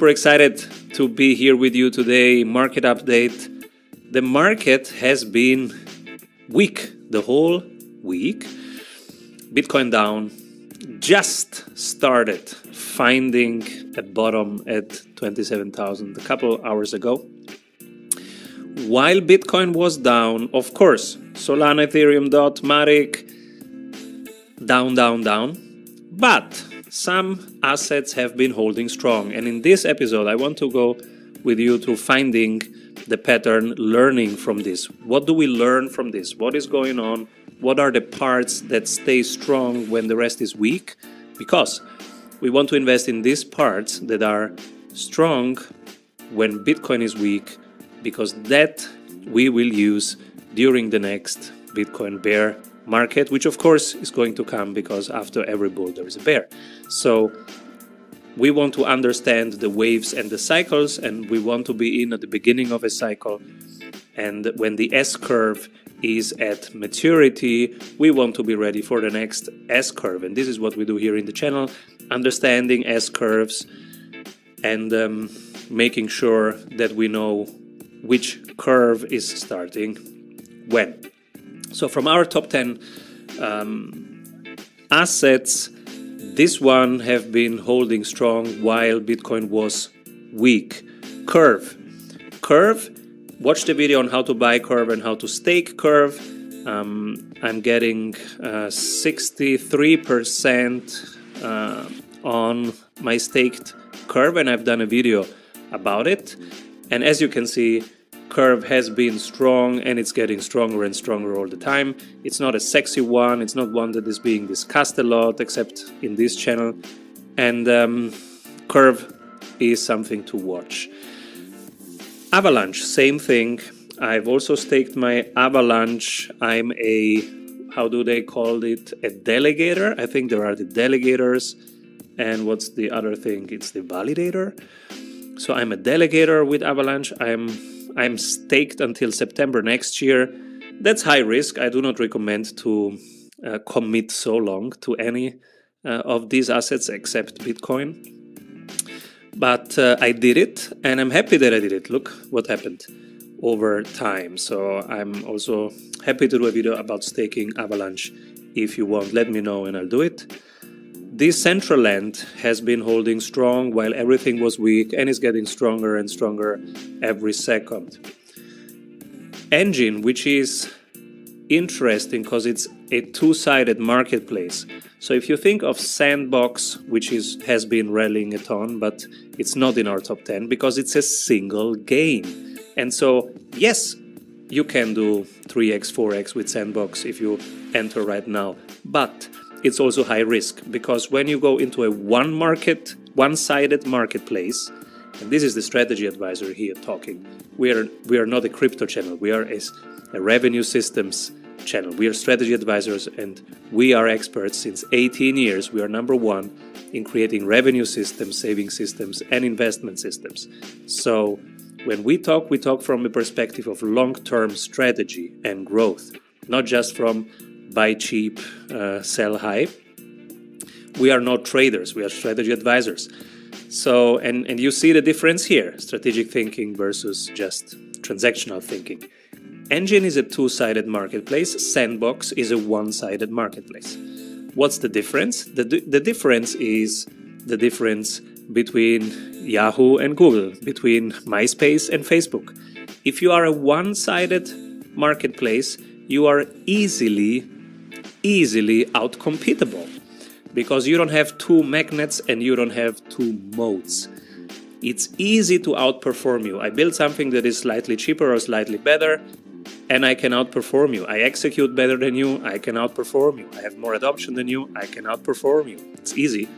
super excited to be here with you today. Market update. The market has been weak the whole week. Bitcoin down, just started finding a bottom at 27,000 a couple hours ago. While Bitcoin was down, of course, Solana, Ethereum, DOT, Matic, down, down, down. But some assets have been holding strong. And in this episode, I want to go with you to finding the pattern, learning from this. What do we learn from this? What is going on? What are the parts that stay strong when the rest is weak? Because we want to invest in these parts that are strong when Bitcoin is weak, because that we will use during the next Bitcoin bear market, which of course is going to come because after every bull there is a bear. So we want to understand the waves and the cycles, and we want to be in at the beginning of a cycle. And when the S curve is at maturity, we want to be ready for the next S curve. And this is what we do here in the channel understanding S curves and um, making sure that we know which curve is starting when. So, from our top 10 um, assets, this one have been holding strong while Bitcoin was weak. Curve. Curve. Watch the video on how to buy Curve and how to stake Curve. Um, I'm getting uh, 63% uh, on my staked Curve, and I've done a video about it. And as you can see, curve has been strong and it's getting stronger and stronger all the time. It's not a sexy one, it's not one that is being discussed a lot, except in this channel. And um, curve is something to watch. Avalanche, same thing. I've also staked my Avalanche. I'm a, how do they call it? A delegator. I think there are the delegators. And what's the other thing? It's the validator. So I'm a delegator with Avalanche. I'm I'm staked until September next year. That's high risk. I do not recommend to uh, commit so long to any uh, of these assets except Bitcoin. But uh, I did it and I'm happy that I did it. Look what happened over time. So I'm also happy to do a video about staking Avalanche. If you want, let me know and I'll do it. Decentraland has been holding strong while everything was weak and is getting stronger and stronger every second. Enjin, which is interesting because it's a two-sided marketplace. So if you think of Sandbox, which is has been rallying a ton, but it's not in our top 10 because it's a single game. And so, yes, you can do 3x, 4x with Sandbox if you enter right now. But it's also high risk because when you go into a one market, one sided marketplace, and this is the strategy advisor here talking, we are, we are not a crypto channel, we are a, a revenue systems channel. We are strategy advisors and we are experts since 18 years. We are number one in creating revenue systems, saving systems, and investment systems. So when we talk, we talk from a perspective of long term strategy and growth, not just from buy cheap, uh, sell high. We are not traders, we are strategy advisors. So, and, and you see the difference here strategic thinking versus just transactional thinking. Enjin is a two sided marketplace, Sandbox is a one sided marketplace. What's the difference? The, the difference is the difference between Yahoo and Google, between MySpace and Facebook. If you are a one sided marketplace, you are easily easily outcompetable because you don't have two magnets and you don't have two modes. It's easy to outperform you. I build something that is slightly cheaper or slightly better, and I can outperform you. I execute better than you, I can outperform you. I have more adoption than you, I can outperform you. It's easy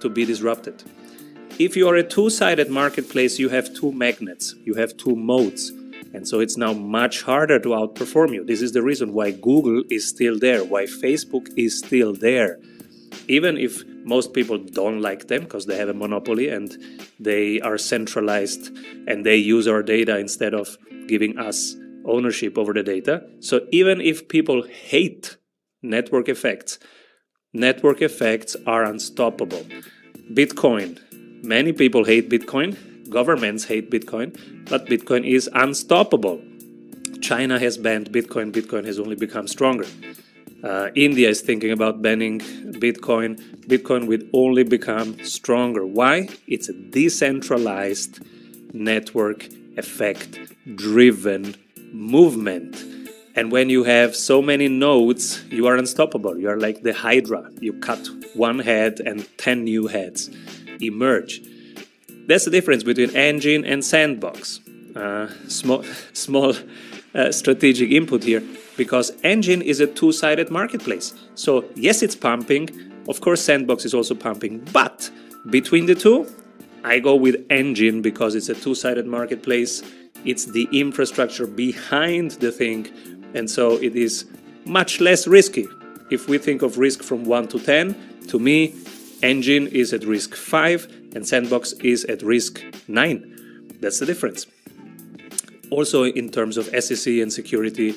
to be disrupted. If you are a two sided marketplace, you have two magnets, you have two modes. And so it's now much harder to outperform you. This is the reason why Google is still there, why Facebook is still there. Even if most people don't like them because they have a monopoly and they are centralized and they use our data instead of giving us ownership over the data. So even if people hate network effects, network effects are unstoppable. Bitcoin, Many people hate Bitcoin, governments hate Bitcoin, but Bitcoin is unstoppable. China has banned Bitcoin, Bitcoin has only become stronger. Uh, India is thinking about banning Bitcoin. Bitcoin will only become stronger. Why? It's a decentralized network effect driven movement. And when you have so many nodes, you are unstoppable. You are like the Hydra. You cut one head and 10 new heads emerge. That's the difference between Enjin and Sandbox. Uh, small, small uh, strategic input here because Enjin is a two sided marketplace. So, yes, it's pumping. Of course, Sandbox is also pumping. But between the two, I go with Enjin because it's a two sided marketplace. It's the infrastructure behind the thing. And so it is much less risky. If we think of risk from 1 to 10, to me, Enjin is at risk 5 and Sandbox is at risk 9. That's the difference. Also, in terms of SEC and security,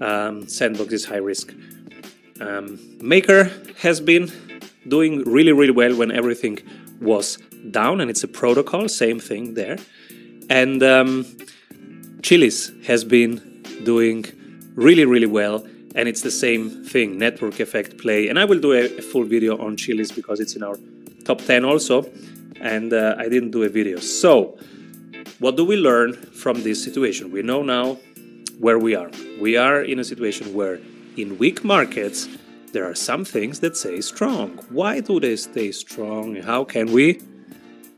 um, Sandbox is high risk. Um, Maker has been doing really, really well when everything was down, and it's a protocol, same thing there. And um, Chiliz has been doing really, really well, and it's the same thing network effect play. And I will do a, a full video on Chiliz because it's in our top 10 also, and uh, I didn't do a video. So, what do we learn from this situation? We know now where we are. We are in a situation where, in weak markets, there are some things that stay strong. Why do they stay strong? How can we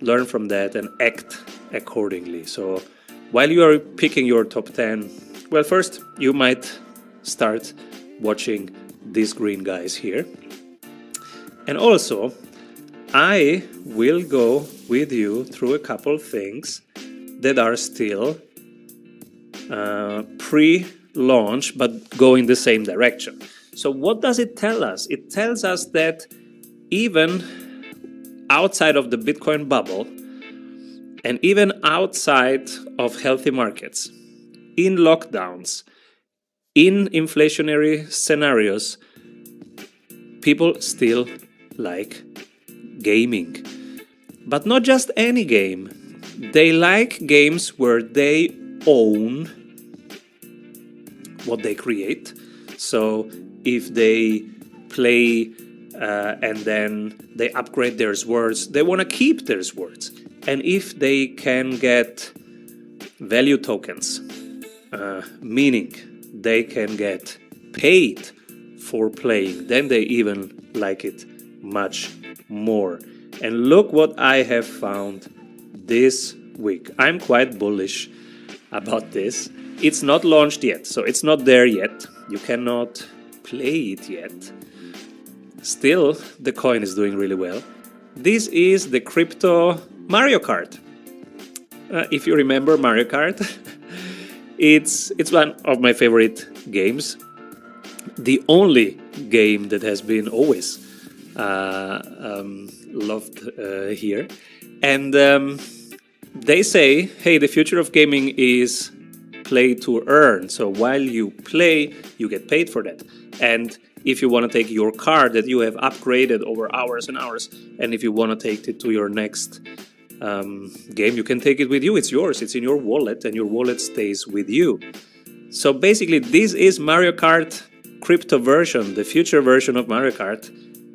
learn from that and act accordingly? So, while you are picking your top 10, well, first you might start watching these green guys here. And also, I will go with you through a couple things that are still uh, pre launch but go in the same direction. So, what does it tell us? It tells us that even outside of the Bitcoin bubble and even outside of healthy markets, in lockdowns, in inflationary scenarios, people still like gaming. But not just any game. They like games where they own what they create. So if they play uh, and then they upgrade their swords, they want to keep their swords. And if they can get value tokens, uh, meaning they can get paid for playing, then they even like it much more. And look what I have found this week. I'm quite bullish about this. It's not launched yet, so it's not there yet. You cannot play it yet. Still, the coin is doing really well. This is the crypto Mario Kart. Uh, if you remember Mario Kart, it's it's one of my favorite games. The only game that has been always um, loved uh, here, and um, they say, hey, the future of gaming is play to earn. So while you play, you get paid for that. And if you want to take your car that you have upgraded over hours and hours, and if you want to take it to your next um, game, you can take it with you. It's yours, it's in your wallet, and your wallet stays with you. So basically, this is Mario Kart crypto version, the future version of Mario Kart,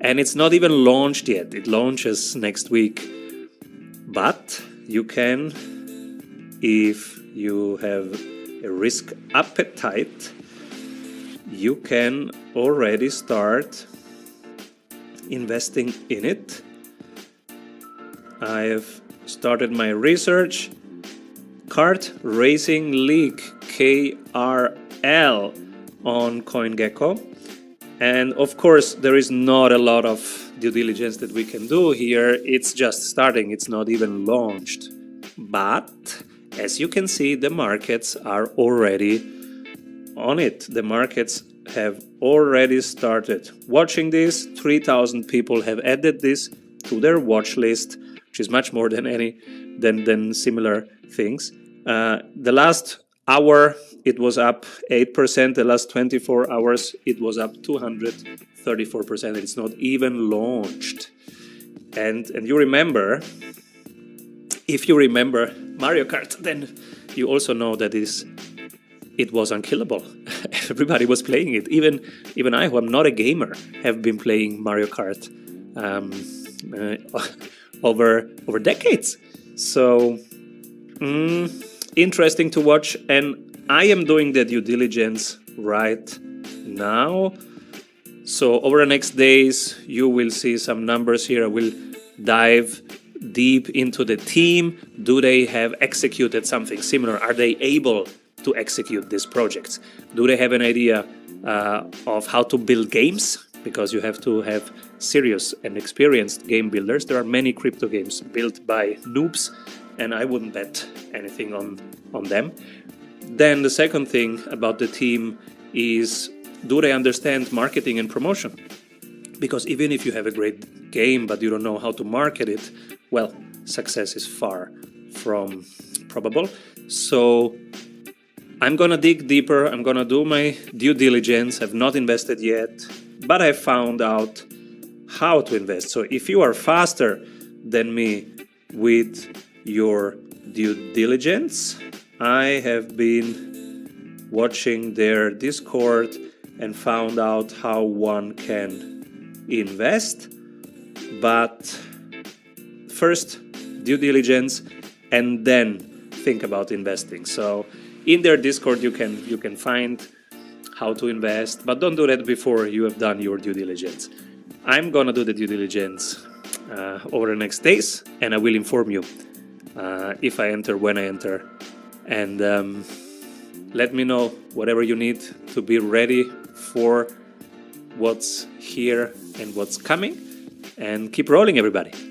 and it's not even launched yet. It launches next week. But you can, if you have a risk appetite, you can already start investing in it. I've started my research. Kart Racing League KRL on CoinGecko. And of course, there is not a lot of due diligence that we can do here. It's just starting, it's not even launched. But as you can see, the markets are already on it. The markets have already started watching this. 3,000 people have added this to their watch list, which is much more than any than, than similar things. Uh, the last hour it was up 8%. The last 24 hours, it was up 234%. It's not even launched. And, and you remember if you remember Mario Kart, then you also know that is it was unkillable. Everybody was playing it. Even even I, who am not a gamer, have been playing Mario Kart um, uh, over over decades. So mm, interesting to watch, and I am doing the due diligence right now. So over the next days, you will see some numbers here. I will dive deep into the team. Do they have executed something similar? Are they able to execute these projects? Do they have an idea uh, of how to build games? Because you have to have serious and experienced game builders. There are many crypto games built by noobs, and I wouldn't bet anything on, on them. Then the second thing about the team is do they understand marketing and promotion? Because even if you have a great game but you don't know how to market it, well, success is far from probable. So I'm gonna dig deeper, I'm gonna do my due diligence. I've not invested yet, but I found out how to invest. So if you are faster than me with your due diligence, I have been watching their Discord and found out how one can invest. But first, due diligence and then think about investing. So in their Discord you can you can find how to invest, but don't do that before you have done your due diligence. I'm gonna do the due diligence uh, over the next days, and I will inform you uh, if I enter, when I enter, and um, let me know whatever you need to be ready for what's here and what's coming. And keep rolling, everybody.